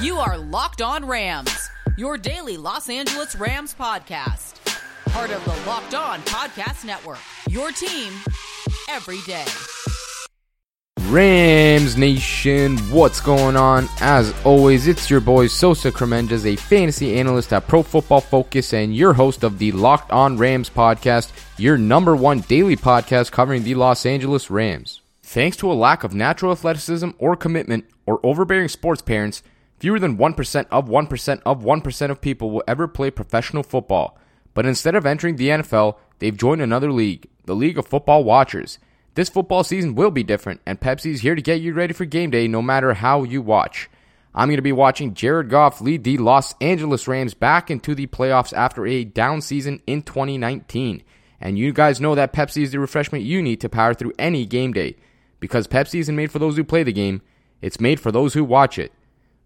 You are Locked On Rams, your daily Los Angeles Rams podcast. Part of the Locked On Podcast Network. Your team every day. Rams Nation, what's going on? As always, it's your boy Sosa Kremenjas, a fantasy analyst at Pro Football Focus and your host of the Locked On Rams podcast, your number one daily podcast covering the Los Angeles Rams. Thanks to a lack of natural athleticism or commitment or overbearing sports parents, fewer than 1% of 1% of 1% of people will ever play professional football. But instead of entering the NFL, they've joined another league, the League of Football Watchers. This football season will be different, and Pepsi's here to get you ready for game day no matter how you watch. I'm going to be watching Jared Goff lead the Los Angeles Rams back into the playoffs after a down season in 2019. And you guys know that Pepsi is the refreshment you need to power through any game day. Because Pepsi isn't made for those who play the game, it's made for those who watch it.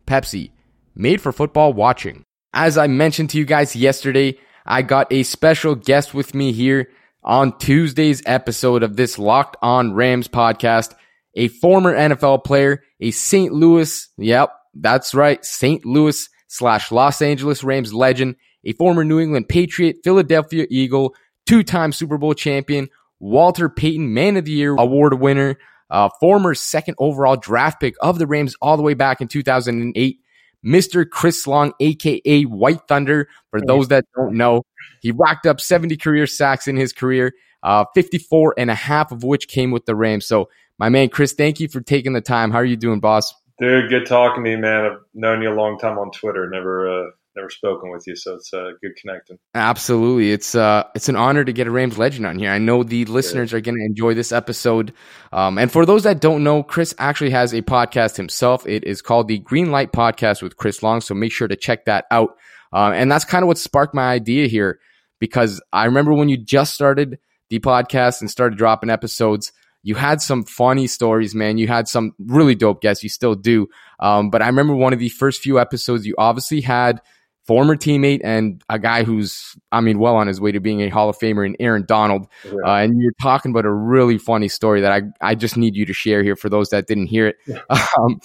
Pepsi, made for football watching. As I mentioned to you guys yesterday, I got a special guest with me here on Tuesday's episode of this Locked On Rams podcast, a former NFL player, a St. Louis, yep, that's right, St. Louis slash Los Angeles Rams legend, a former New England Patriot, Philadelphia Eagle, two-time Super Bowl champion, Walter Payton Man of the Year award winner, uh, former second overall draft pick of the Rams all the way back in 2008. Mr. Chris Long, aka White Thunder. For those that don't know, he racked up 70 career sacks in his career, uh, 54 and a half of which came with the Rams. So, my man, Chris, thank you for taking the time. How are you doing, boss? Dude, good talking to you, man. I've known you a long time on Twitter. Never, uh, never spoken with you, so it's uh, good connecting. Absolutely, it's uh, it's an honor to get a Rams legend on here. I know the listeners are going to enjoy this episode. Um, and for those that don't know, Chris actually has a podcast himself. It is called the Green Light Podcast with Chris Long. So make sure to check that out. Uh, and that's kind of what sparked my idea here, because I remember when you just started the podcast and started dropping episodes. You had some funny stories, man. You had some really dope guests. You still do. Um, but I remember one of the first few episodes, you obviously had former teammate and a guy who's, I mean, well on his way to being a Hall of Famer in Aaron Donald. Uh, and you're talking about a really funny story that I, I just need you to share here for those that didn't hear it. Um,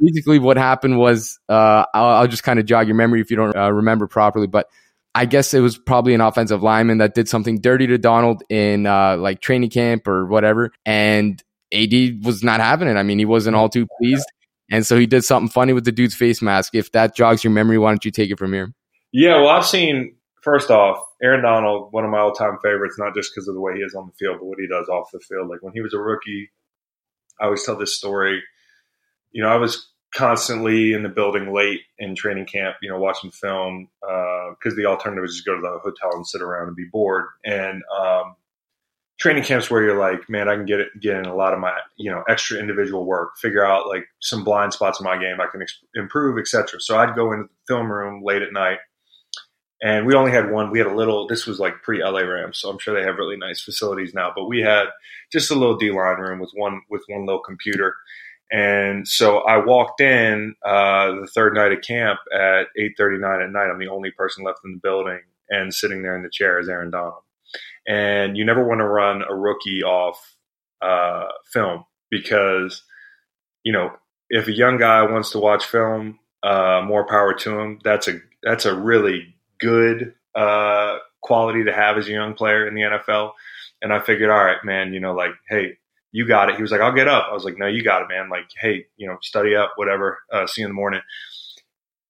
basically, what happened was, uh, I'll, I'll, just kind of jog your memory if you don't uh, remember properly, but I guess it was probably an offensive lineman that did something dirty to Donald in uh, like training camp or whatever. And AD was not having it. I mean, he wasn't all too pleased. And so he did something funny with the dude's face mask. If that jogs your memory, why don't you take it from here? Yeah, well, I've seen, first off, Aaron Donald, one of my all time favorites, not just because of the way he is on the field, but what he does off the field. Like when he was a rookie, I always tell this story. You know, I was constantly in the building late in training camp, you know, watching film because uh, the alternative is just go to the hotel and sit around and be bored. And um, training camps where you're like, man, I can get it, get in a lot of my, you know, extra individual work, figure out like some blind spots in my game I can ex- improve, etc. So I'd go into the film room late at night, and we only had one. We had a little. This was like pre LA Rams, so I'm sure they have really nice facilities now. But we had just a little D line room with one with one little computer. And so I walked in uh, the third night of camp at 8:39 at night. I'm the only person left in the building, and sitting there in the chair is Aaron Donald and you never want to run a rookie off uh, film because you know if a young guy wants to watch film, uh, more power to him. That's a that's a really good uh, quality to have as a young player in the NFL. And I figured, all right, man, you know, like, hey, you got it. He was like, I'll get up. I was like, no, you got it, man. Like, hey, you know, study up, whatever. Uh, see you in the morning.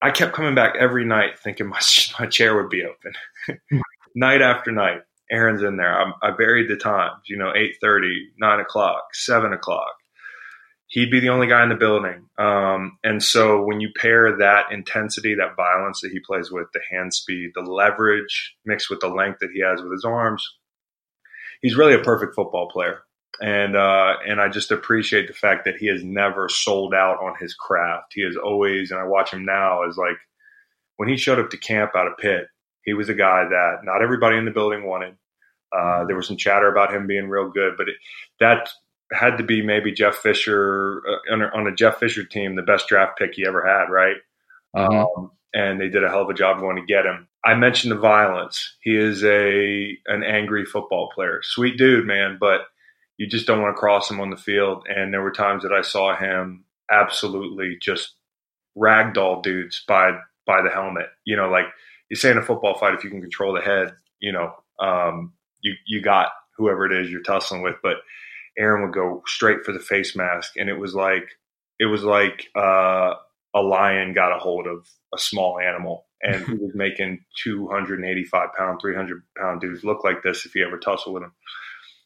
I kept coming back every night thinking my, my chair would be open night after night. Aaron's in there. I, I buried the times, you know, 8.30, 9 o'clock, 7 o'clock. He'd be the only guy in the building. Um, and so when you pair that intensity, that violence that he plays with, the hand speed, the leverage mixed with the length that he has with his arms, he's really a perfect football player. And uh, and I just appreciate the fact that he has never sold out on his craft. He is always, and I watch him now, as like when he showed up to camp out of Pitt, he was a guy that not everybody in the building wanted. Uh, there was some chatter about him being real good, but it, that had to be maybe Jeff Fisher uh, on, a, on, a, Jeff Fisher team, the best draft pick he ever had, right? Mm-hmm. Um, and they did a hell of a job going to get him. I mentioned the violence. He is a an angry football player, sweet dude, man, but you just don't want to cross him on the field. And there were times that I saw him absolutely just ragdoll dudes by by the helmet. You know, like you say in a football fight, if you can control the head, you know, um, you you got whoever it is you're tussling with. But Aaron would go straight for the face mask, and it was like it was like uh, a lion got a hold of a small animal, and he was making 285 pound, 300 pound dudes look like this if you ever tussle with him.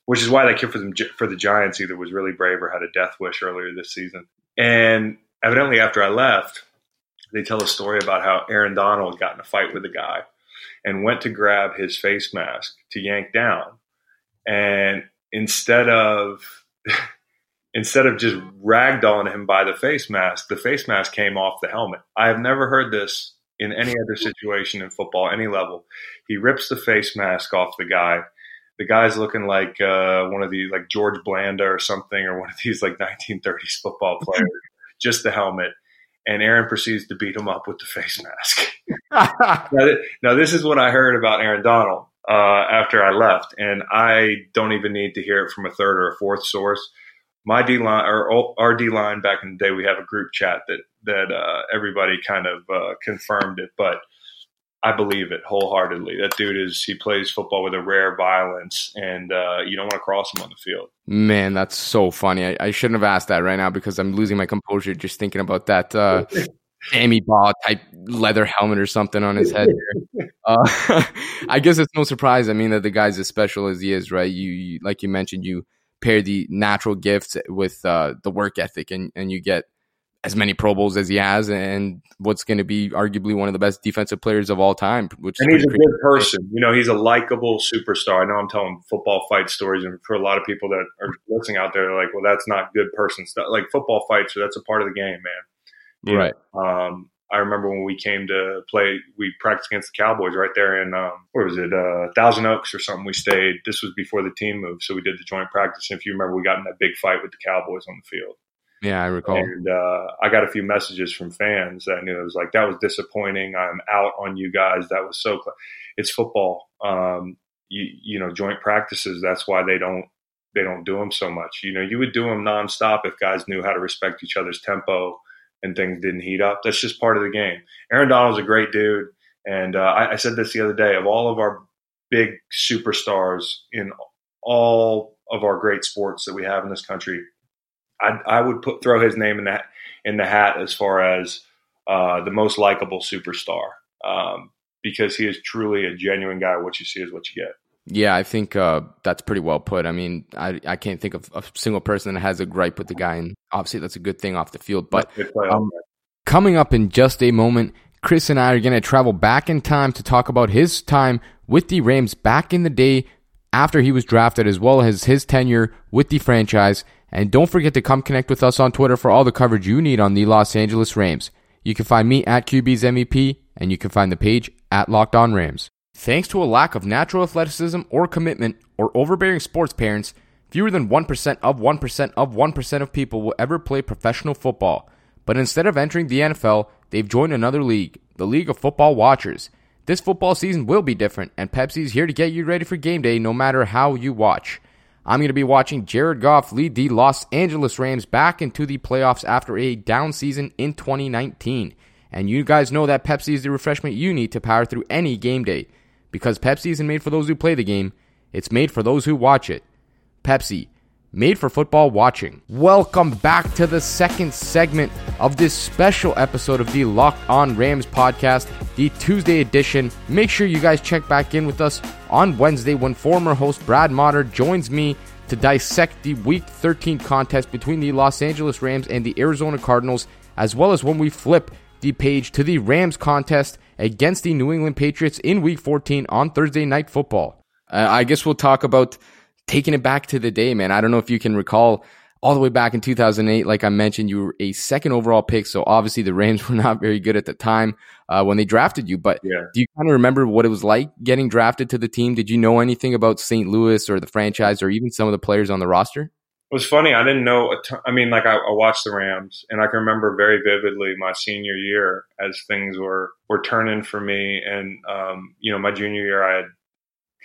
Which is why that kid for the for the Giants either was really brave or had a death wish earlier this season. And evidently, after I left, they tell a story about how Aaron Donald got in a fight with a guy and went to grab his face mask to yank down. And instead of instead of just ragdolling him by the face mask, the face mask came off the helmet. I have never heard this in any other situation in football, any level. He rips the face mask off the guy. The guy's looking like uh, one of these, like George Blanda or something, or one of these like 1930s football players. just the helmet and Aaron proceeds to beat him up with the face mask. now, now, this is what I heard about Aaron Donald uh, after I left, and I don't even need to hear it from a third or a fourth source. My D line or our D line back in the day, we have a group chat that that uh, everybody kind of uh, confirmed it, but I believe it wholeheartedly. That dude is he plays football with a rare violence, and uh, you don't want to cross him on the field. Man, that's so funny. I, I, shouldn't have asked that right now because I'm losing my composure just thinking about that uh, Sammy Baugh type leather helmet or something on his head. uh, I guess it's no surprise. I mean that the guy's as special as he is, right? You, you like you mentioned, you pair the natural gifts with uh, the work ethic, and and you get as many Pro Bowls as he has, and what's going to be arguably one of the best defensive players of all time. Which and he's a good person. You know, he's a likable superstar. I know I'm telling football fight stories, and for a lot of people that are listening out there, they're like, "Well, that's not good person stuff." Like football fights, so that's a part of the game, man. You right. Know, um, I remember when we came to play, we practiced against the Cowboys right there in um, where was it, uh, Thousand Oaks or something. We stayed. This was before the team moved, so we did the joint practice. And if you remember, we got in that big fight with the Cowboys on the field. Yeah, I recall. And uh, I got a few messages from fans that knew it was like that was disappointing. I'm out on you guys. That was so. It's football. Um, you you know joint practices. That's why they don't they don't do them so much. You know, you would do them nonstop if guys knew how to respect each other's tempo and things didn't heat up. That's just part of the game. Aaron Donald's a great dude, and uh, I, I said this the other day. Of all of our big superstars in all of our great sports that we have in this country, I, I would put throw his name in that in the hat as far as uh, the most likable superstar um, because he is truly a genuine guy. What you see is what you get. Yeah, I think uh, that's pretty well put. I mean, I, I can't think of a single person that has a gripe with the guy, and obviously that's a good thing off the field. But um, coming up in just a moment, Chris and I are going to travel back in time to talk about his time with the Rams back in the day after he was drafted, as well as his tenure with the franchise. And don't forget to come connect with us on Twitter for all the coverage you need on the Los Angeles Rams. You can find me at QB's MVP, and you can find the page at Locked On Rams. Thanks to a lack of natural athleticism or commitment or overbearing sports parents, fewer than 1% of 1% of 1% of people will ever play professional football. But instead of entering the NFL, they've joined another league, the League of Football Watchers. This football season will be different, and Pepsi's here to get you ready for game day no matter how you watch. I'm going to be watching Jared Goff lead the Los Angeles Rams back into the playoffs after a down season in 2019. And you guys know that Pepsi is the refreshment you need to power through any game day. Because Pepsi isn't made for those who play the game, it's made for those who watch it. Pepsi, made for football watching. Welcome back to the second segment of this special episode of the Locked On Rams podcast, the Tuesday edition. Make sure you guys check back in with us on Wednesday when former host Brad Motter joins me to dissect the Week 13 contest between the Los Angeles Rams and the Arizona Cardinals, as well as when we flip the page to the Rams contest against the New England Patriots in Week 14 on Thursday Night Football. Uh, I guess we'll talk about taking it back to the day, man. I don't know if you can recall all the way back in 2008. Like I mentioned, you were a second overall pick. So obviously the Rams were not very good at the time uh, when they drafted you. But yeah. do you kind of remember what it was like getting drafted to the team? Did you know anything about St. Louis or the franchise or even some of the players on the roster? It was funny. I didn't know. I mean, like I, I, watched the Rams, and I can remember very vividly my senior year as things were were turning for me. And um, you know, my junior year, I had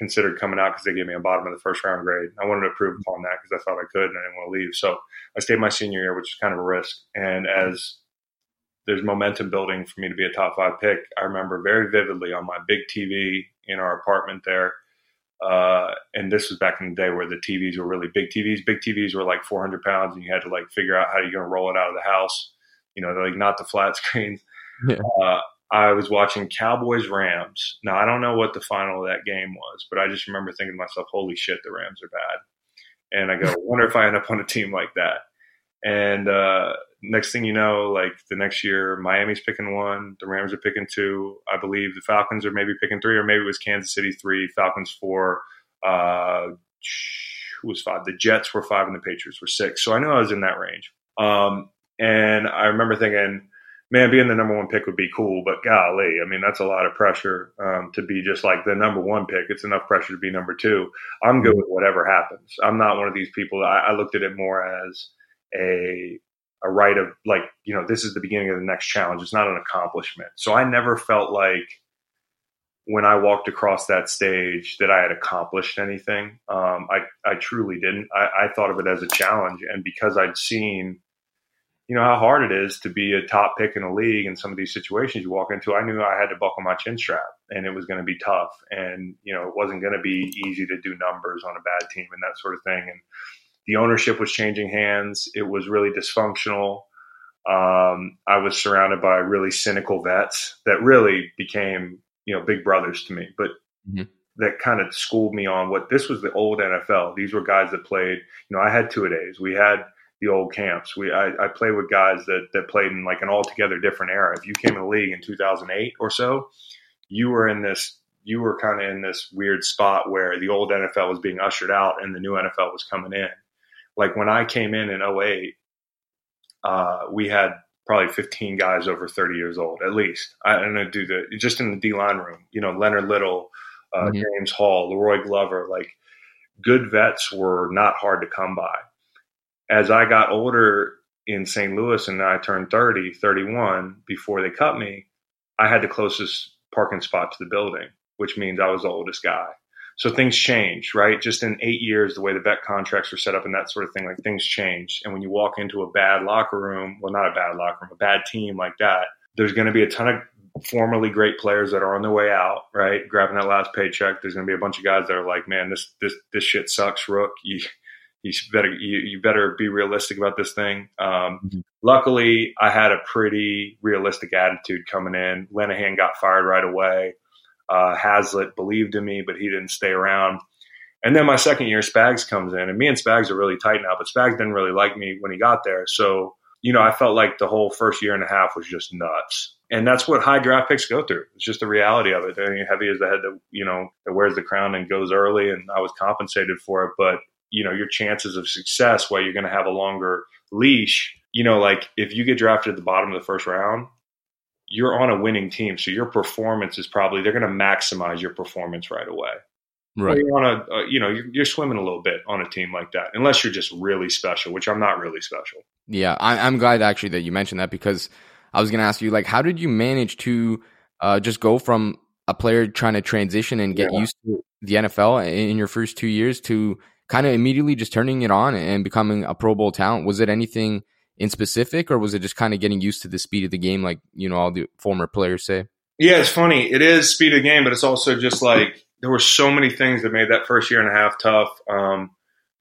considered coming out because they gave me a bottom of the first round grade. I wanted to improve upon that because I thought I could and I didn't want to leave. So I stayed my senior year, which is kind of a risk. And as there's momentum building for me to be a top five pick. I remember very vividly on my big TV in our apartment there. Uh, and this was back in the day where the TVs were really big TVs. Big TVs were like 400 pounds, and you had to like figure out how you're going to roll it out of the house. You know, like not the flat screens. Yeah. Uh, I was watching Cowboys Rams. Now I don't know what the final of that game was, but I just remember thinking to myself, "Holy shit, the Rams are bad." And I go, "Wonder if I end up on a team like that." And uh, next thing you know, like the next year, Miami's picking one, the Rams are picking two. I believe the Falcons are maybe picking three, or maybe it was Kansas City three, Falcons four. Uh, who was five? The Jets were five, and the Patriots were six. So I knew I was in that range. Um, and I remember thinking, man, being the number one pick would be cool, but golly, I mean, that's a lot of pressure um, to be just like the number one pick. It's enough pressure to be number two. I'm good with whatever happens. I'm not one of these people. I, I looked at it more as a a right of like you know this is the beginning of the next challenge it's not an accomplishment so i never felt like when i walked across that stage that i had accomplished anything um, I, I truly didn't I, I thought of it as a challenge and because i'd seen you know how hard it is to be a top pick in a league in some of these situations you walk into i knew i had to buckle my chin strap and it was going to be tough and you know it wasn't going to be easy to do numbers on a bad team and that sort of thing and the ownership was changing hands. It was really dysfunctional. Um, I was surrounded by really cynical vets that really became, you know, big brothers to me, but mm-hmm. that kind of schooled me on what this was the old NFL. These were guys that played, you know, I had two a days. We had the old camps. We, I, I played with guys that, that played in like an altogether different era. If you came in the league in 2008 or so, you were in this you were kind of in this weird spot where the old NFL was being ushered out and the new NFL was coming in like when I came in in 08, uh, we had probably 15 guys over 30 years old, at least. I don't know, do the just in the D line room, you know, Leonard Little, uh, mm-hmm. James Hall, La'Roi Glover, like good vets were not hard to come by. As I got older in St. Louis and I turned 30, 31 before they cut me, I had the closest parking spot to the building, which means I was the oldest guy so things change, right? Just in eight years, the way the vet contracts were set up and that sort of thing, like things change. And when you walk into a bad locker room, well, not a bad locker room, a bad team like that, there's going to be a ton of formerly great players that are on their way out, right? Grabbing that last paycheck. There's going to be a bunch of guys that are like, man, this, this, this shit sucks, Rook. You, you better, you, you better be realistic about this thing. Um, mm-hmm. Luckily, I had a pretty realistic attitude coming in. Linehan got fired right away. Uh, Haslett believed in me, but he didn't stay around. And then my second year, Spags comes in, and me and Spags are really tight now, but Spags didn't really like me when he got there. So, you know, I felt like the whole first year and a half was just nuts. And that's what high draft picks go through. It's just the reality of it. I mean, heavy as the head that, you know, that wears the crown and goes early, and I was compensated for it. But, you know, your chances of success while you're going to have a longer leash, you know, like if you get drafted at the bottom of the first round, you're on a winning team, so your performance is probably they're going to maximize your performance right away. Right. you want to, uh, you know, you're, you're, swimming a little bit on a team like that, unless you're just really special, which I'm not really special. Yeah, I, am glad actually that you mentioned that because I was going to ask you, like, how did you manage to uh, just go from a player trying to transition and get yeah. used to the NFL in your first two years to kind of immediately just turning it on and becoming a Pro Bowl talent? Was it anything in specific, or was it just kind of getting used to the speed of the game, like you know all the former players say? Yeah, it's funny. It is speed of the game, but it's also just like there were so many things that made that first year and a half tough. Um,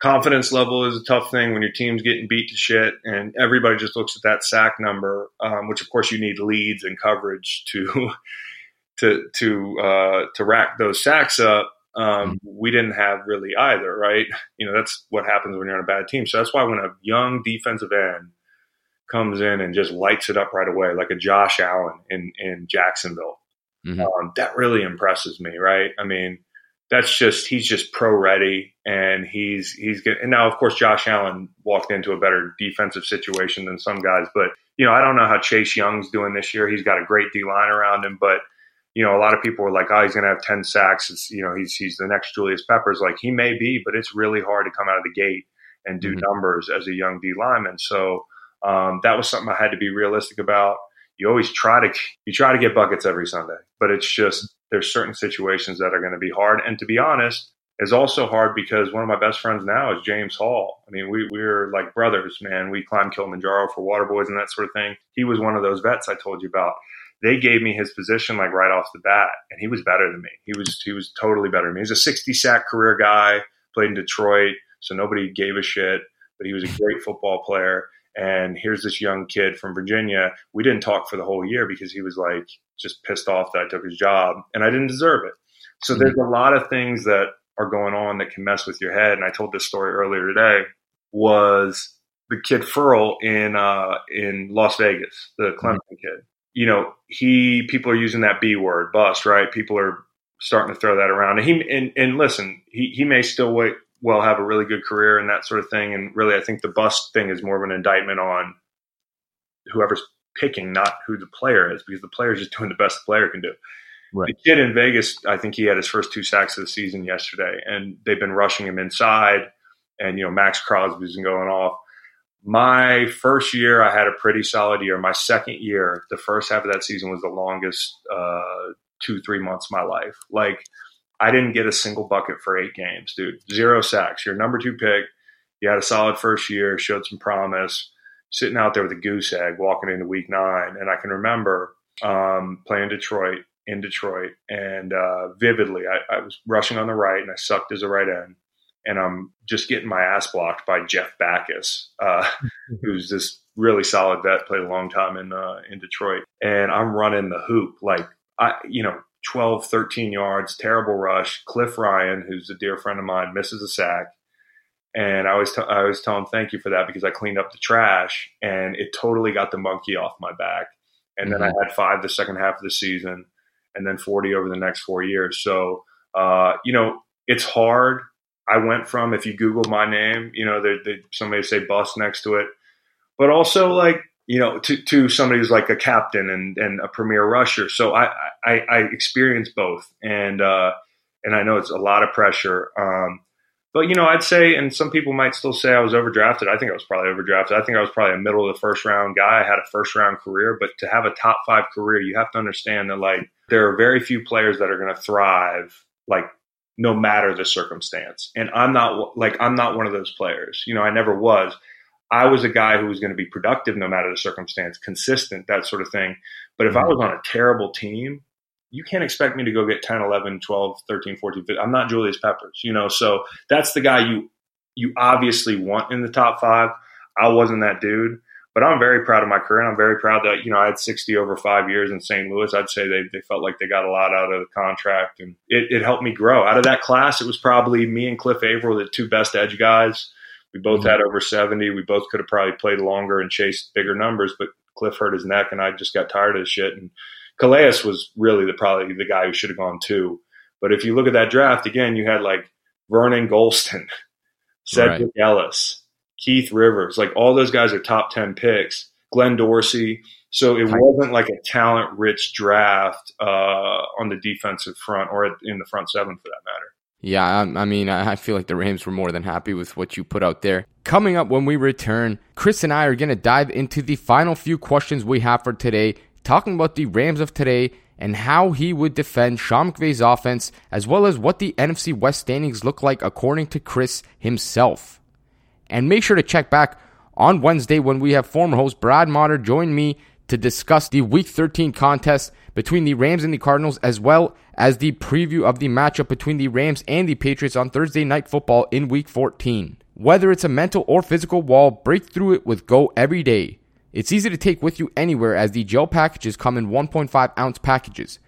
confidence level is a tough thing when your team's getting beat to shit, and everybody just looks at that sack number, um, which of course you need leads and coverage to to to uh, to rack those sacks up. Um, mm-hmm. we didn't have really either, right? You know, that's what happens when you're on a bad team. So that's why when a young defensive end comes in and just lights it up right away, like a Josh Allen in in Jacksonville. Mm-hmm. Um, that really impresses me, right? I mean, that's just he's just pro ready, and he's he's good. And now, of course, Josh Allen walked into a better defensive situation than some guys, but you know, I don't know how Chase Young's doing this year. He's got a great D line around him, but you know, a lot of people were like, "Oh, he's going to have ten sacks." It's, you know, he's he's the next Julius Peppers. Like he may be, but it's really hard to come out of the gate and do mm-hmm. numbers as a young D lineman. So um, that was something I had to be realistic about. You always try to you try to get buckets every Sunday, but it's just there's certain situations that are going to be hard. And to be honest, is also hard because one of my best friends now is James Hall. I mean, we, we're like brothers, man. We climbed Kilimanjaro for water boys and that sort of thing. He was one of those vets I told you about. They gave me his position like right off the bat, and he was better than me. He was he was totally better than me. He's a 60 sack career guy, played in Detroit, so nobody gave a shit. But he was a great football player. And here's this young kid from Virginia. We didn't talk for the whole year because he was like just pissed off that I took his job, and I didn't deserve it. So there's a lot of things that are going on that can mess with your head. And I told this story earlier today. Was the kid Ferrell in uh, in Las Vegas, the Clemson mm-hmm. kid? You know, he people are using that B word, bust, right? People are starting to throw that around. And he and, and listen, he he may still wait, well have a really good career and that sort of thing. And really, I think the bust thing is more of an indictment on whoever's picking, not who the player is, because the player is just doing the best the player can do. Right. The kid in Vegas, I think he had his first two sacks of the season yesterday, and they've been rushing him inside. And you know, Maxx Crosby's been going off. My first year, I had a pretty solid year. My second year, the first half of that season was the longest uh, two three months of my life. Like I didn't get a single bucket for eight games, dude. Zero sacks. Your number two pick. You had a solid first year, showed some promise. Sitting out there with a goose egg, walking into week nine, and I can remember um, playing Detroit in Detroit, and uh, vividly, I, I, was rushing on the right, and I sucked as a right end, and I'm just getting my ass blocked by Jeff Backus, uh, who's this really solid vet, played a long time in uh, in Detroit, and I'm running the hoop like I, you know, 12, 13 yards, terrible rush. Cliff Ryan, who's a dear friend of mine, misses a sack. And I always, t- I always tell him thank you for that because I cleaned up the trash and it totally got the monkey off my back. And mm-hmm. then I mm-hmm. had five the second half of the season and then 40 over the next four years. So, uh, you know, it's hard. I went from, if you Google my name, you know, they, somebody say bus next to it, but also like, you know, to, to somebody who's like a captain and, and a premier rusher. So I, I, I experienced both and, uh, and I know it's a lot of pressure. Um, but you know, I'd say, and some people might still say I was overdrafted. I think I was probably overdrafted. I think I was probably a middle of the first round guy. I had a first round career, but to have a top five career, you have to understand that like there are very few players that are going to thrive like no matter the circumstance. And I'm not like I'm not one of those players. You know, I never was. I was a guy who was going to be productive no matter the circumstance, consistent, that sort of thing. But if I mm-hmm. was on a terrible team, you can't expect me to go get 10, 11, 12, 13, 14, 15. I'm not Julius Peppers, you know. So that's the guy you you obviously want in the top 5. I wasn't that dude. But I'm very proud of my career, and I'm very proud that you know I had 60 over five years in St. Louis. I'd say they, they felt like they got a lot out of the contract, and it, it helped me grow. Out of that class, it was probably me and Cliff Avril, the two best edge guys. We both mm-hmm. had over 70. We both could have probably played longer and chased bigger numbers, but Cliff hurt his neck, and I just got tired of shit. And Calais was really the probably the guy who should have gone too. But if you look at that draft again, you had like Vernon Gholston, Sedrick right. Ellis, Keith Rivers, like all those guys are top 10 picks, Glenn Dorsey. So it wasn't like a talent rich draft uh, on the defensive front or in the front seven for that matter. Yeah, I, I mean, I feel like the Rams were more than happy with what you put out there. Coming up when we return, Chris and I are going to dive into the final few questions we have for today, talking about the Rams of today and how he would defend Sean McVay's offense, as well as what the NFC West standings look like according to Chris himself. And make sure to check back on Wednesday when we have former host Brad Motter join me to discuss the Week 13 contest between the Rams and the Cardinals, as well as the preview of the matchup between the Rams and the Patriots on Thursday Night Football in Week 14. Whether it's a mental or physical wall, break through it with Go every day. It's easy to take with you anywhere as the gel packages come in 1.5 ounce packages.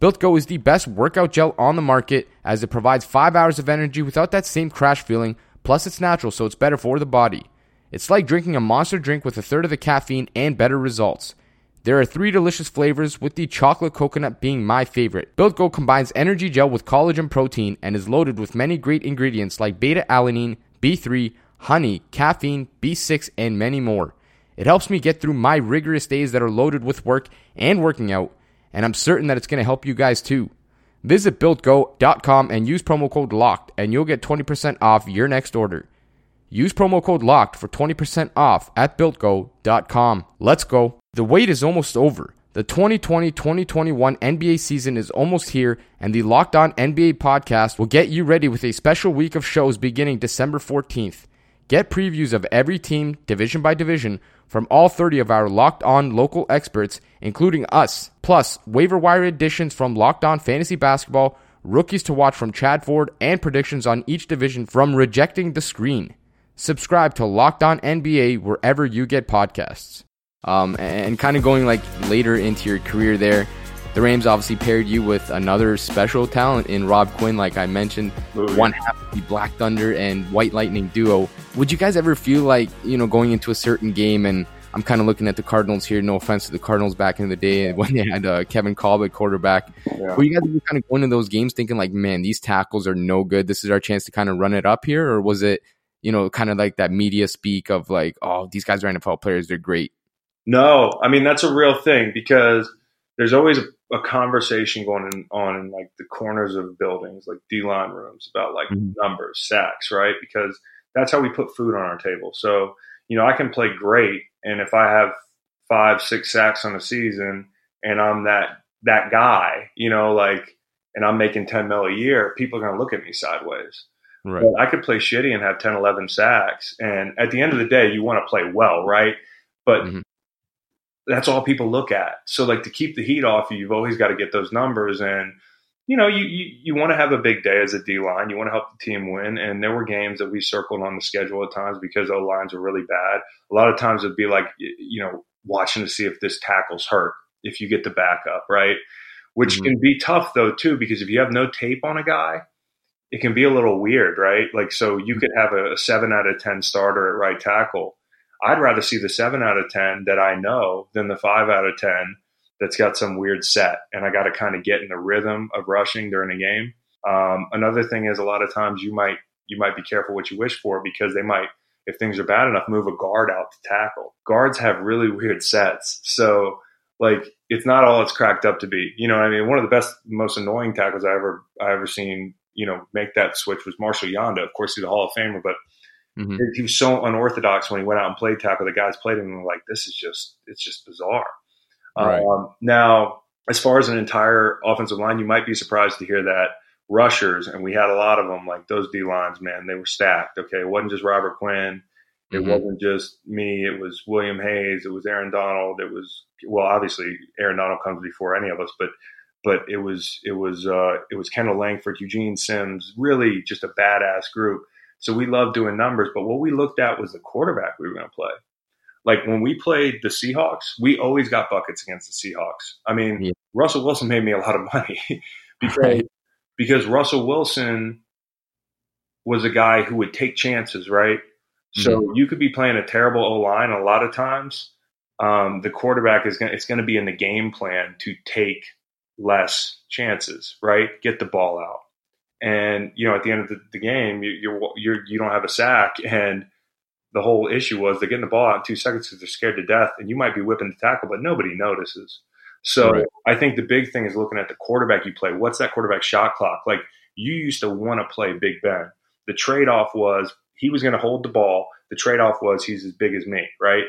Built Go is the best workout gel on the market as it provides 5 hours of energy without that same crash feeling Plus, it's natural, so it's better for the body. It's like drinking a monster drink with a third of the caffeine and better results. There are three delicious flavors, with the chocolate coconut being my favorite. Built Go combines energy gel with collagen protein and is loaded with many great ingredients like beta alanine, B3, honey, caffeine, B6, and many more. It helps me get through my rigorous days that are loaded with work and working out, and I'm certain that it's going to help you guys too. Visit builtgo.com and use promo code LOCKED and you'll get 20% off your next order. Use promo code LOCKED for 20% off at builtgo.com. Let's go. The wait is almost over. The 2020 2021 NBA season is almost here, and the Locked On NBA podcast will get you ready with a special week of shows beginning December 14th. Get previews of every team, division by division, from all 30 of our Locked On local experts, including us, plus waiver wire additions from Locked On Fantasy Basketball, rookies to watch from Chad Ford, and predictions on each division from Rejecting the Screen. Subscribe to Locked On NBA wherever you get podcasts. Um, and kind of going like later into your career there, the Rams obviously paired you with another special talent in Rob Quinn, like I mentioned, Ooh, one half of the Black Thunder and White Lightning duo. Would you guys ever feel like, you know, going into a certain game and I'm kind of looking at the Cardinals here. No offense to the Cardinals back in the day when they had uh, Kevin Kolb at quarterback. Yeah. Were you guys kind of going to those games thinking like, man, these tackles are no good. This is our chance to kind of run it up here, or was it, you know, kind of like that media speak of like, oh, these guys are NFL players, they're great. No, I mean that's a real thing because there's always a, a conversation going in, on in like the corners of buildings, like D line rooms, about like Mhm. numbers, sacks, right? Because that's how we put food on our table. So you know, I can play great, and if I have five, six sacks on a season, and I'm that that guy, you know, like, and I'm making ten mil a year, people are going to look at me sideways. Right. But I could play shitty and have 10, 11 sacks. And at the end of the day, you want to play well, right? But Mhm. That's all people look at. So, like, to keep the heat off you, you've always got to get those numbers. And, you know, you, you, you want to have a big day as a D line. You want to help the team win. And there were games that we circled on the schedule at times because O lines were really bad. A lot of times it'd be like, you know, watching to see if this tackle's hurt, if you get the backup, right? Which Mhm. can be tough, though, too, because if you have no tape on a guy, it can be a little weird, right? Like, so you could have a, a seven out of 10 starter at right tackle. I'd rather see the seven out of 10 that I know than the five out of 10 that's got some weird set. And I got to kind of get in the rhythm of rushing during a game. Um, another thing is a lot of times you might, you might be careful what you wish for because they might, if things are bad enough, move a guard out to tackle. Guards have really weird sets. So, like, it's not all it's cracked up to be. You know I mean? One of the best, most annoying tackles I ever, I ever seen, you know, make that switch was Marshal Yanda. Of course, he's a Hall of Famer, but Mhm. he was so unorthodox when he went out and played tackle. The guys played him and were like, this is just, it's just bizarre. Right. Um, now, as far as an entire offensive line, you might be surprised to hear that rushers, and we had a lot of them, like those D lines, man, they were stacked. Okay. It wasn't just Robert Quinn. It Mhm. wasn't just me. It was William Hayes. It was Aaron Donald. It was, well, obviously Aaron Donald comes before any of us, but but it was it was uh, it was Kendall Langford, Eugene Sims, really just a badass group. So we loved doing numbers, but what we looked at was the quarterback we were going to play. Like when we played the Seahawks, we always got buckets against the Seahawks. I mean, Yeah. Russell Wilson made me a lot of money because Right. because Russell Wilson was a guy who would take chances, right? So you could be playing a terrible O line a lot of times. Um, the quarterback is going it's going to be in the game plan to take less chances, right? Get the ball out, and you know at the end of the, the game, you, you're you're you don't have a sack, and the whole issue was they're getting the ball out in two seconds because they're scared to death, and you might be whipping the tackle, but nobody notices. So Right. I think the big thing is looking at the quarterback you play. What's that quarterback shot clock? Like you used to want to play Big Ben. The trade off was he was going to hold the ball. The trade off was he's as big as me, right?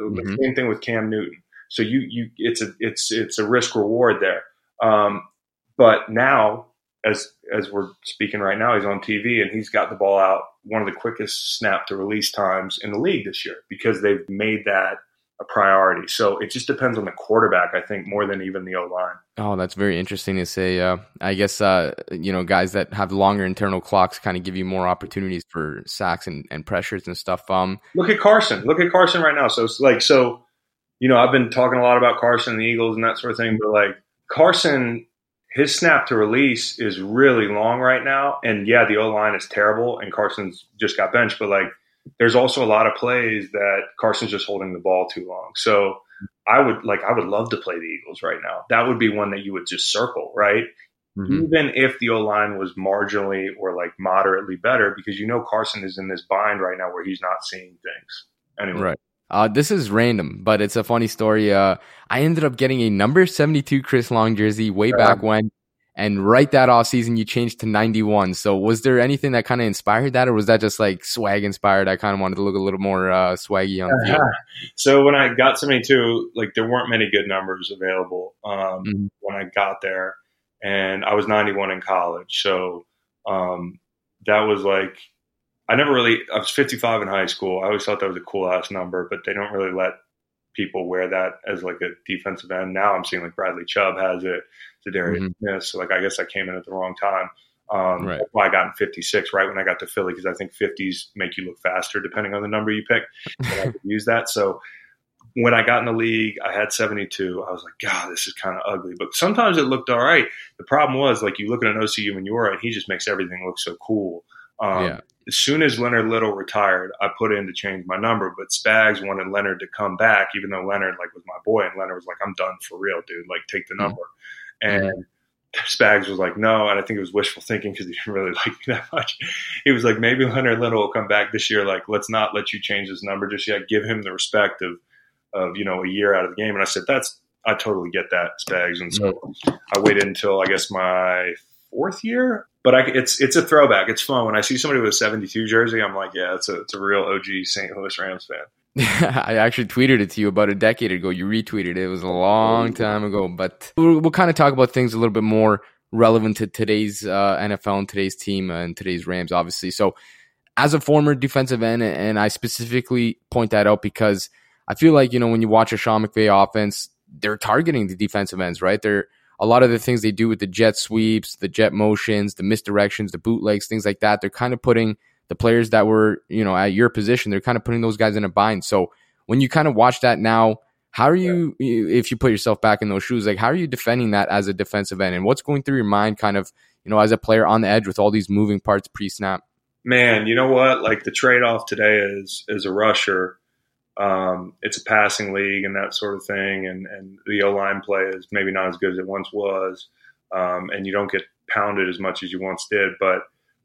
Mhm. Same thing with Cam Newton. So you you it's a it's it's a risk reward there. Um, but now, as as we're speaking right now, he's on TV and he's got the ball out one of the quickest snap to release times in the league this year because they've made that a priority. So it just depends on the quarterback, I think, more than even the O line. Oh, that's very interesting to say. Uh, I guess uh, you know guys that have longer internal clocks kind of give you more opportunities for sacks and, and pressures and stuff. Um, Look at Carson. Look at Carson right now. So it's like so, you know, I've been talking a lot about Carson and the Eagles and that sort of thing, but like Carson, his snap to release is really long right now. And yeah, the O line is terrible, and Carson's just got benched. But like, there's also a lot of plays that Carson's just holding the ball too long. So I would like, I would love to play the Eagles right now. That would be one that you would just circle, right? Mm-hmm. even if the O line was marginally or like moderately better, because you know Carson is in this bind right now where he's not seeing things. Anyway, Right. Uh, this is random, but it's a funny story. Uh, I ended up getting a number 72 Chris Long jersey way back when. And right that off season, you changed to 91. So was there anything that kind of inspired that, or was that just like swag inspired? I kind of wanted to look a little more uh, swaggy on the field. so when I got 72, like there weren't many good numbers available um, mm-hmm. when I got there, and I was 91 in college. So um, that was like I never really. I was 55 in high school. I always thought that was a cool ass number, but they don't really let people wear that as like a defensive end. Now I'm seeing like Bradley Chubb has it, Za'Darius mm-hmm. Smith. So like I guess I came in at the wrong time. Um, right. That's why I got in 56 right when I got to Philly because I think 50s make you look faster depending on the number you pick. But I could use that. So when I got in the league, I had 72. I was like, God, this is kind of ugly. But sometimes it looked all right. The problem was like you look at an Osi Umenyiora and he just makes everything look so cool. Um, yeah as soon as Leonard Little retired, I put in to change my number. But Spags wanted Leonard to come back, even though Leonard like was my boy, and Leonard was like, "I'm done for real, dude. Like, take the mm-hmm. number." Mm-hmm. And Spags was like, "No," and I think it was wishful thinking because he didn't really like me that much. He was like, "Maybe Leonard Little will come back this year. Like, let's not let you change his number just yet. Give him the respect of, of you know, a year out of the game." And I said, "That's I totally get that, Spags." And so mm-hmm. I waited until I guess my fourth year but I, it's it's a throwback. It's fun when I see somebody with a '72 jersey. I'm like, yeah, it's a it's a real OG St. Louis Rams fan. I actually tweeted it to you about a decade ago. You retweeted it. It was a long time ago, but we'll, we'll kind of talk about things a little bit more relevant to today's uh, NFL and today's team and today's Rams, obviously. So, as a former defensive end, and I specifically point that out because I feel like you know when you watch a Sean McVay offense, they're targeting the defensive ends, right? They're a lot of the things they do with the jet sweeps, the jet motions, the misdirections, the bootlegs, things like that, they're kind of putting the players that were, you know, at your position, they're kind of putting those guys in a bind. So when you kind of watch that now, how are you, if you put yourself back in those shoes, like how are you defending that as a defensive end? And what's going through your mind kind of, you know, as a player on the edge with all these moving parts pre snap? Man, you know what? Like the trade off today is, is a rusher um, it's a passing league and that sort of thing, and, and the O line play is maybe not as good as it once was, um, and you don't get pounded as much as you once did. But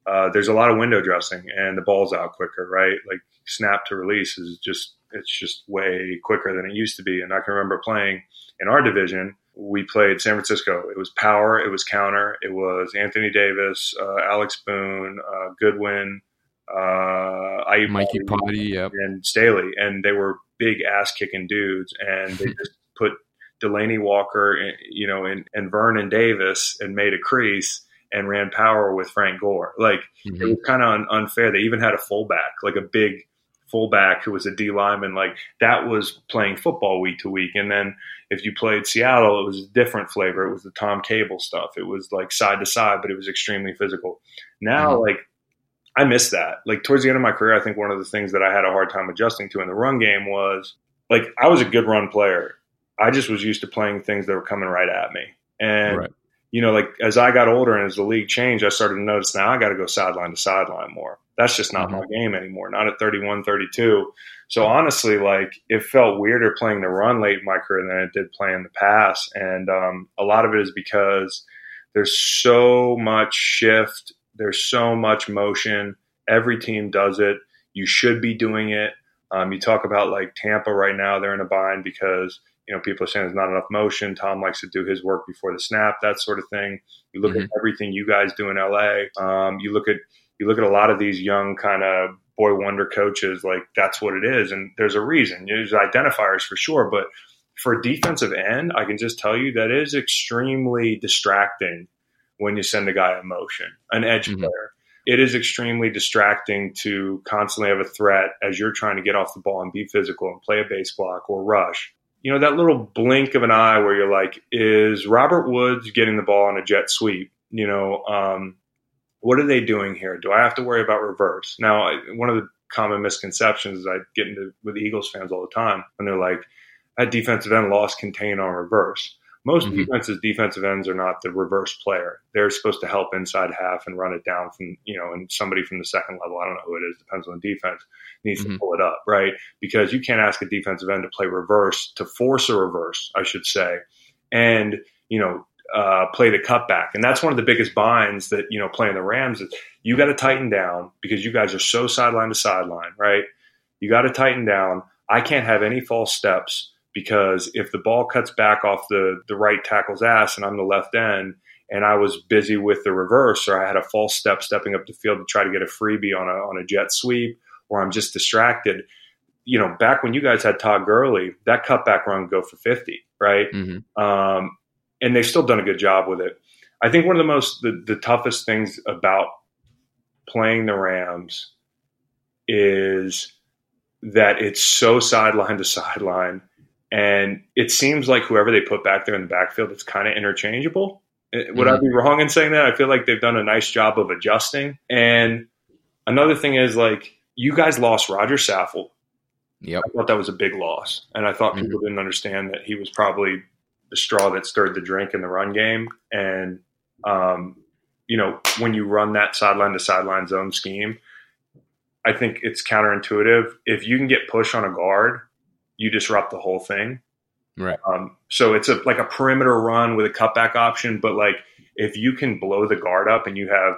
uh, there's a lot of window dressing, and the ball's out quicker, right? Like snap to release is just it's just way quicker than it used to be. And I can remember playing in our division. We played San Francisco. It was power. It was counter. It was Anthony Davis, uh, Alex Boone, uh, Goodwin, uh, I Mike Iupati, yep. and Staley, and they were big ass kicking dudes, and they just put Delanie Walker, you know, and, and Vernon Davis, and made a crease and ran power with Frank Gore. Like mm-hmm. it was kind of un- unfair. They even had a fullback, like a big fullback who was a D lineman. Like that was playing football week to week. And then if you played Seattle, it was a different flavor. It was the Tom Cable stuff. It was like side to side, but it was extremely physical. Now, mm-hmm. like I miss that. Like towards the end of my career, I think one of the things that I had a hard time adjusting to in the run game was like I was a good run player. I just was used to playing things that were coming right at me. And right. you know, like as I got older and as the league changed, I started to notice now I got to go sideline to sideline more. That's just not mm-hmm. my game anymore. Not at 31, 32. So honestly, like it felt weirder playing the run late in my career than it did playing the pass. And um, a lot of it is because there's so much shift there's so much motion. Every team does it. You should be doing it. Um, you talk about like Tampa right now; they're in a bind because you know people are saying there's not enough motion. Tom likes to do his work before the snap, that sort of thing. You look mm-hmm. at everything you guys do in LA. Um, you look at you look at a lot of these young kind of boy wonder coaches. Like that's what it is, and there's a reason. There's identifiers for sure, but for defensive end, I can just tell you that is extremely distracting when you send a guy in motion, an edge mm-hmm. player. It is extremely distracting to constantly have a threat as you're trying to get off the ball and be physical and play a base block or rush. You know, that little blink of an eye where you're like, is Robert Woods getting the ball on a jet sweep? You know, um, what are they doing here? Do I have to worry about reverse? Now, one of the common misconceptions is I get into with Eagles fans all the time when they're like, that defensive end lost contain on reverse. Most mm-hmm. defenses, defensive ends are not the reverse player. They're supposed to help inside half and run it down from, you know, and somebody from the second level, I don't know who it is, depends on the defense, needs mm-hmm. to pull it up, right? Because you can't ask a defensive end to play reverse, to force a reverse, I should say, and, you know, uh, play the cutback. And that's one of the biggest binds that, you know, playing the Rams is you got to tighten down because you guys are so sideline to sideline, right? You got to tighten down. I can't have any false steps because if the ball cuts back off the, the right tackle's ass and I'm the left end and I was busy with the reverse, or I had a false step stepping up the field to try to get a freebie on a on a jet sweep, or I'm just distracted. You know, back when you guys had Todd Gurley, that cutback run would go for 50, right? Mm-hmm. Um, and they've still done a good job with it. I think one of the most the, the toughest things about playing the Rams is that it's so sideline to sideline. And it seems like whoever they put back there in the backfield, it's kind of interchangeable. Uh, Would I Mhm. be wrong in saying that? I feel like they've done a nice job of adjusting. And another thing is like you guys lost Roger Saffold. Yep. I thought that was a big loss, and I thought people didn't understand that he was probably the straw that stirred the drink in the run game. And um, you know, when you run that sideline to sideline zone scheme, I think it's counterintuitive. If you can get push on a guard, you disrupt the whole thing. Right. Um, so it's a like a perimeter run with a cutback option, but like if you can blow the guard up and you have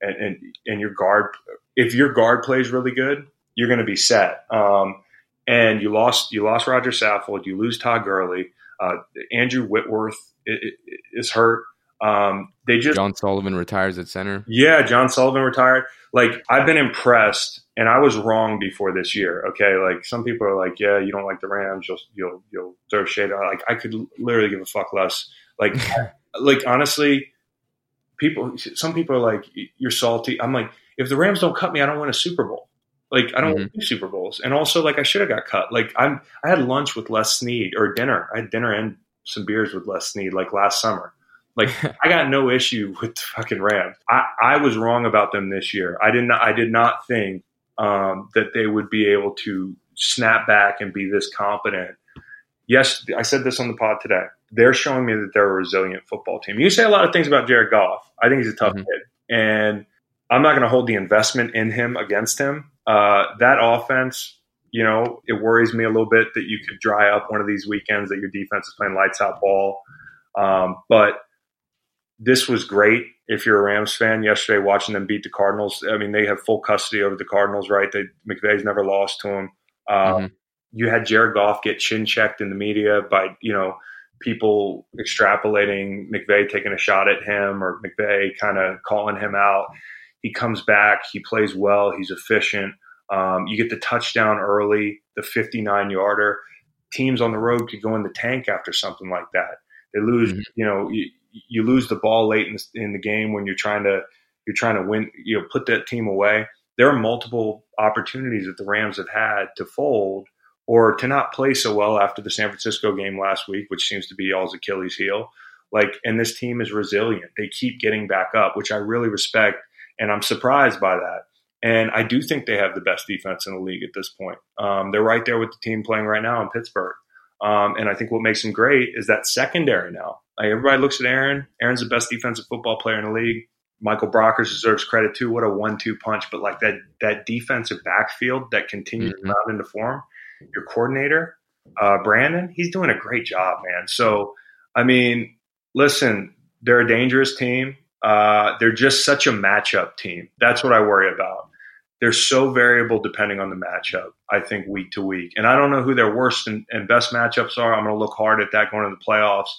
and and, and your guard, if your guard plays really good, you're going to be set. Um, and you lost you lost Rodger Saffold, you lose Todd Gurley, uh, Andrew Whitworth is hurt. Um, they just John Sullivan retires at center. yeah, John Sullivan retired. Like I've been impressed, and I was wrong before this year. Okay, like some people are like, yeah, you don't like the Rams, you'll you'll you'll throw shade. out. Like I could literally give a fuck less. Like like honestly, people. Some people are like, you're salty. I'm like, if the Rams don't cut me, I don't win a Super Bowl. Like I don't mm-hmm. win two Super Bowls, and also like I should have got cut. Like I'm I had lunch with Les Snead or dinner. I had dinner and some beers with Les Snead like last summer. Like I got no issue with the fucking Rams. I, I was wrong about them this year. I did not I did not think um, that they would be able to snap back and be this competent. Yes, I said this on the pod today. They're showing me that they're a resilient football team. You say a lot of things about Jared Goff. I think he's a tough Mhm. kid, and I'm not going to hold the investment in him against him. Uh, that offense, you know, it worries me a little bit that you could dry up one of these weekends that your defense is playing lights out ball. Um, but this was great if you're a Rams fan. Yesterday, watching them beat the Cardinals. I mean, they have full custody over the Cardinals, right? They McVay's never lost to them. Uh, Mhm. You had Jared Goff get chin checked in the media by you know people extrapolating McVay taking a shot at him or McVay kind of calling him out. He comes back, he plays well, he's efficient. Um, you get the touchdown early, the 59 yarder. Teams on the road could go in the tank after something like that. They lose, Mhm. you know, you, lose the ball late in, in the game when you're trying to you're trying to win, you know, put that team away. There are multiple opportunities that the Rams have had to fold or to not play so well after the San Francisco game last week, which seems to be y'all's Achilles heel. Like, and this team is resilient. They keep getting back up, which I really respect, and I'm surprised by that. And I do think they have the best defense in the league at this point. Um, they're right there with the team playing right now in Pittsburgh. Um, and I think what makes them great is that secondary now. Like everybody looks at Aaron. Aaron's the best defensive football player in the league. Michael Brockers deserves credit too. What a one-two punch! But like that that defensive backfield that continues Mhm. to mount into form. Your coordinator, uh, Brandon, he's doing a great job, man. So I mean, listen, they're a dangerous team. Uh, they're just such a matchup team. That's what I worry about. They're so variable depending on the matchup. I think week to week, and I don't know who their worst and, and best matchups are. I'm going to look hard at that going to the playoffs,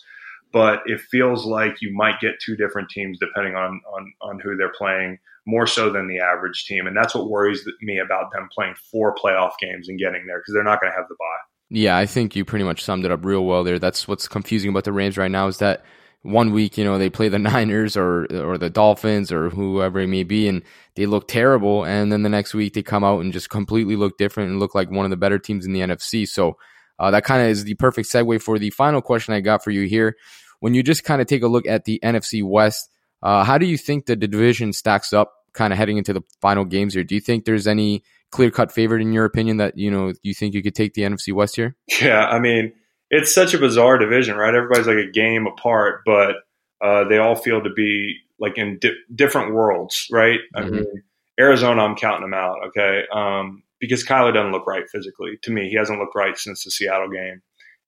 but it feels like you might get two different teams depending on on on who they're playing, more so than the average team, and that's what worries me about them playing four playoff games and getting there because they're not going to have the bye. Yeah, I think you pretty much summed it up real well there. That's what's confusing about the Rams right now is that one week, you know, they play the Niners or or the Dolphins or whoever it may be, and they look terrible, and then the next week they come out and just completely look different and look like one of the better teams in the NFC. So uh, that kind of is the perfect segue for the final question I got for you here. When you just kind of take a look at the NFC West, uh, how do you think the division stacks up, kind of heading into the final games here? Do you think there's any clear cut favorite in your opinion that you know you think you could take the NFC West here? Yeah, I mean, it's such a bizarre division, right? Everybody's like a game apart, but uh, they all feel to be like in di- different worlds, right? I Mhm. mean, Arizona, I'm counting them out, okay? Um, because Kyler doesn't look right physically. To me, he hasn't looked right since the Seattle game.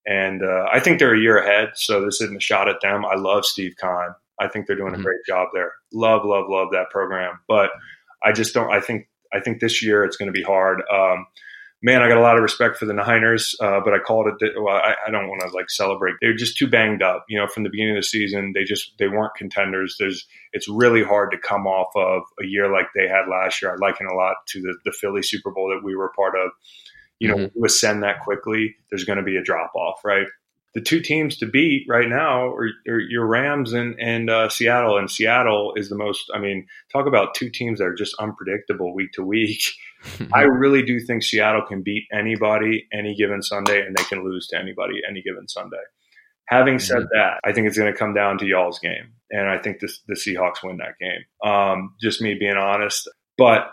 And uh, I think they're a year ahead, so this isn't a shot at them. I love Steve Keim. I think they're doing Mhm. a great job there. Love, love, love that program. But I just don't. I think I think this year it's going to be hard. Um, man, I got a lot of respect for the Niners, uh, but I called it. Well, I, I don't want to like celebrate. They were just too banged up. You know, from the beginning of the season, they just they weren't contenders. There's it's really hard to come off of a year like they had last year. I liken a lot to the, the Philly Super Bowl that we were part of. You know, mm-hmm. ascend that quickly, there's going to be a drop off, right? the two teams to beat right now are, are your Rams and, and uh, Seattle. And Seattle is the most, I mean, talk about two teams that are just unpredictable week to week. I really do think Seattle can beat anybody any given Sunday and they can lose to anybody any given Sunday. Having said mm-hmm. that, I think it's going to come down to y'all's game. And I think this, the Seahawks win that game. Um, just me being honest. But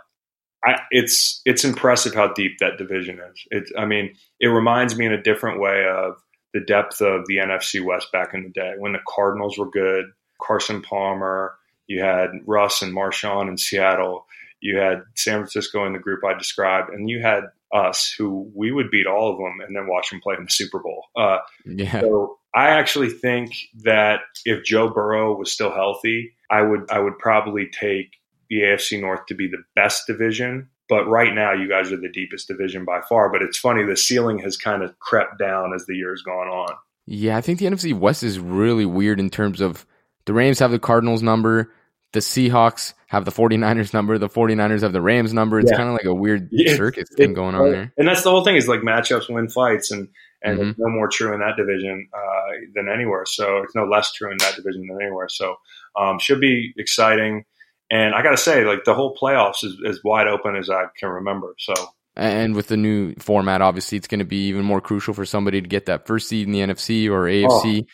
I, it's it's impressive how deep that division is. It's, I mean, it reminds me in a different way of the depth of the NFC West back in the day when the Cardinals were good, Carson Palmer, you had Russ and Marshawn in Seattle, you had San Francisco in the group I described, and you had us who we would beat all of them and then watch them play in the Super Bowl. Uh, yeah. So I actually think that if Joe Burrow was still healthy, I would I would probably take the AFC North to be the best division but right now, you guys are the deepest division by far. But it's funny, the ceiling has kind of crept down as the year's gone on. Yeah, I think the NFC West is really weird in terms of the Rams have the Cardinals number, the Seahawks have the 49ers number, the 49ers have the Rams number. It's yeah. kind of like a weird yeah, circus thing going on there. And that's the whole thing is like matchups win fights and and mm-hmm. no more true in that division uh, than anywhere. So it's no less true in that division than anywhere. So um, should be exciting. And I got to say, like the whole playoffs is as wide open as I can remember. So. And with the new format, obviously, it's going to be even more crucial for somebody to get that first seed in the NFC or AFC, oh.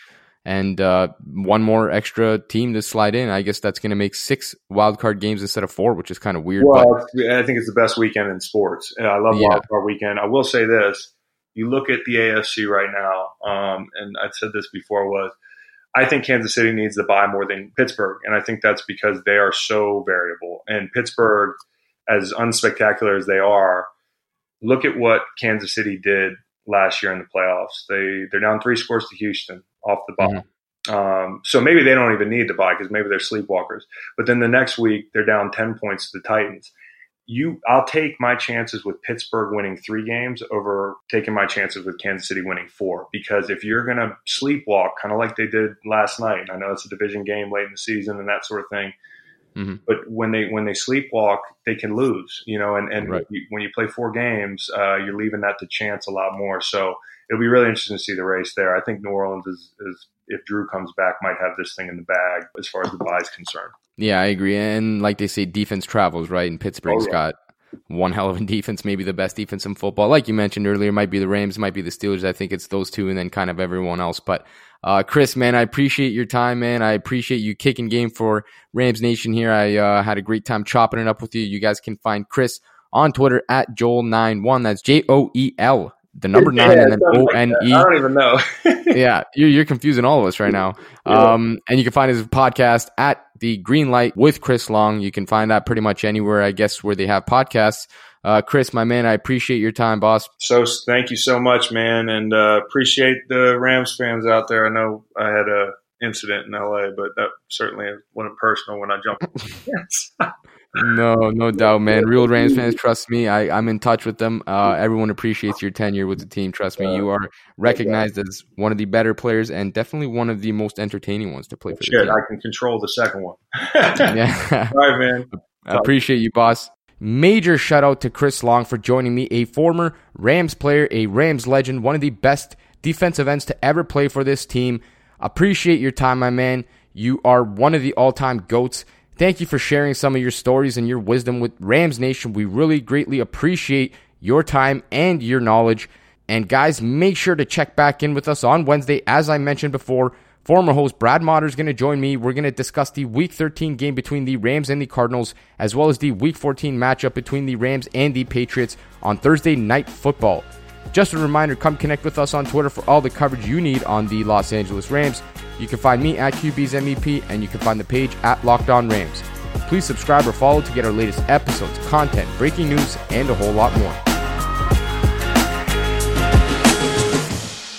And uh, one more extra team to slide in. I guess that's going to make six wildcard games instead of four, which is kind of weird. Well, but, I think it's the best weekend in sports. I love yeah. wildcard weekend. I will say this: you look at the AFC right now, um, and I've said this before was I think Kansas City needs to bye more than Pittsburgh, and I think that's because they are so variable. And Pittsburgh, as unspectacular as they are, look at what Kansas City did last year in the playoffs. They they're down three scores to Houston off the bottom. Mm-hmm. Um, so maybe they don't even need to bye because maybe they're sleepwalkers. But then the next week they're down ten points to the Titans you I'll take my chances with Pittsburgh winning three games over taking my chances with Kansas City winning four. Because if you're gonna sleepwalk, kind of like they did last night, and I know it's a division game late in the season and that sort of thing. Mm-hmm. But when they when they sleepwalk, they can lose, you know. And and right. when you play four games, uh, you're leaving that to chance a lot more. So it'll be really interesting to see the race there. I think New Orleans is, is if Drew comes back, might have this thing in the bag as far as the bye is concerned. Yeah, I agree. And like they say, defense travels, right? And Pittsburgh's oh, yeah. got one hell of a defense, maybe the best defense in football. Like you mentioned earlier, might be the Rams, might be the Steelers. I think it's those two and then kind of everyone else. But uh, Chris, man, I appreciate your time, man. I appreciate you kicking game for Rams Nation here. I uh, had a great time chopping it up with you. You guys can find Chris on Twitter at Joel91. That's J O E L the number nine yeah, and then O N E. I don't even know. yeah, you're, you're confusing all of us right now. Um, and you can find his podcast at the Green Light with Chris Long. You can find that pretty much anywhere, I guess, where they have podcasts. Uh, Chris, my man, I appreciate your time, boss. So thank you so much, man, and uh, appreciate the Rams fans out there. I know I had a incident in LA, but that certainly wasn't personal when I jumped. yes no, no doubt, man. Real Rams fans, trust me. I, I'm in touch with them. Uh, everyone appreciates your tenure with the team. Trust me, you are recognized as one of the better players and definitely one of the most entertaining ones to play for. Shit, I can control the second one. yeah. All right, man. I appreciate you, boss. Major shout out to Chris Long for joining me, a former Rams player, a Rams legend, one of the best defensive ends to ever play for this team. Appreciate your time, my man. You are one of the all time GOATs. Thank you for sharing some of your stories and your wisdom with Rams Nation. We really greatly appreciate your time and your knowledge. And guys, make sure to check back in with us on Wednesday. As I mentioned before, former host Brad Motter is going to join me. We're going to discuss the Week 13 game between the Rams and the Cardinals, as well as the Week 14 matchup between the Rams and the Patriots on Thursday Night Football. Just a reminder come connect with us on Twitter for all the coverage you need on the Los Angeles Rams. You can find me at QB's MEP, and you can find the page at Locked On Rams. Please subscribe or follow to get our latest episodes, content, breaking news, and a whole lot more.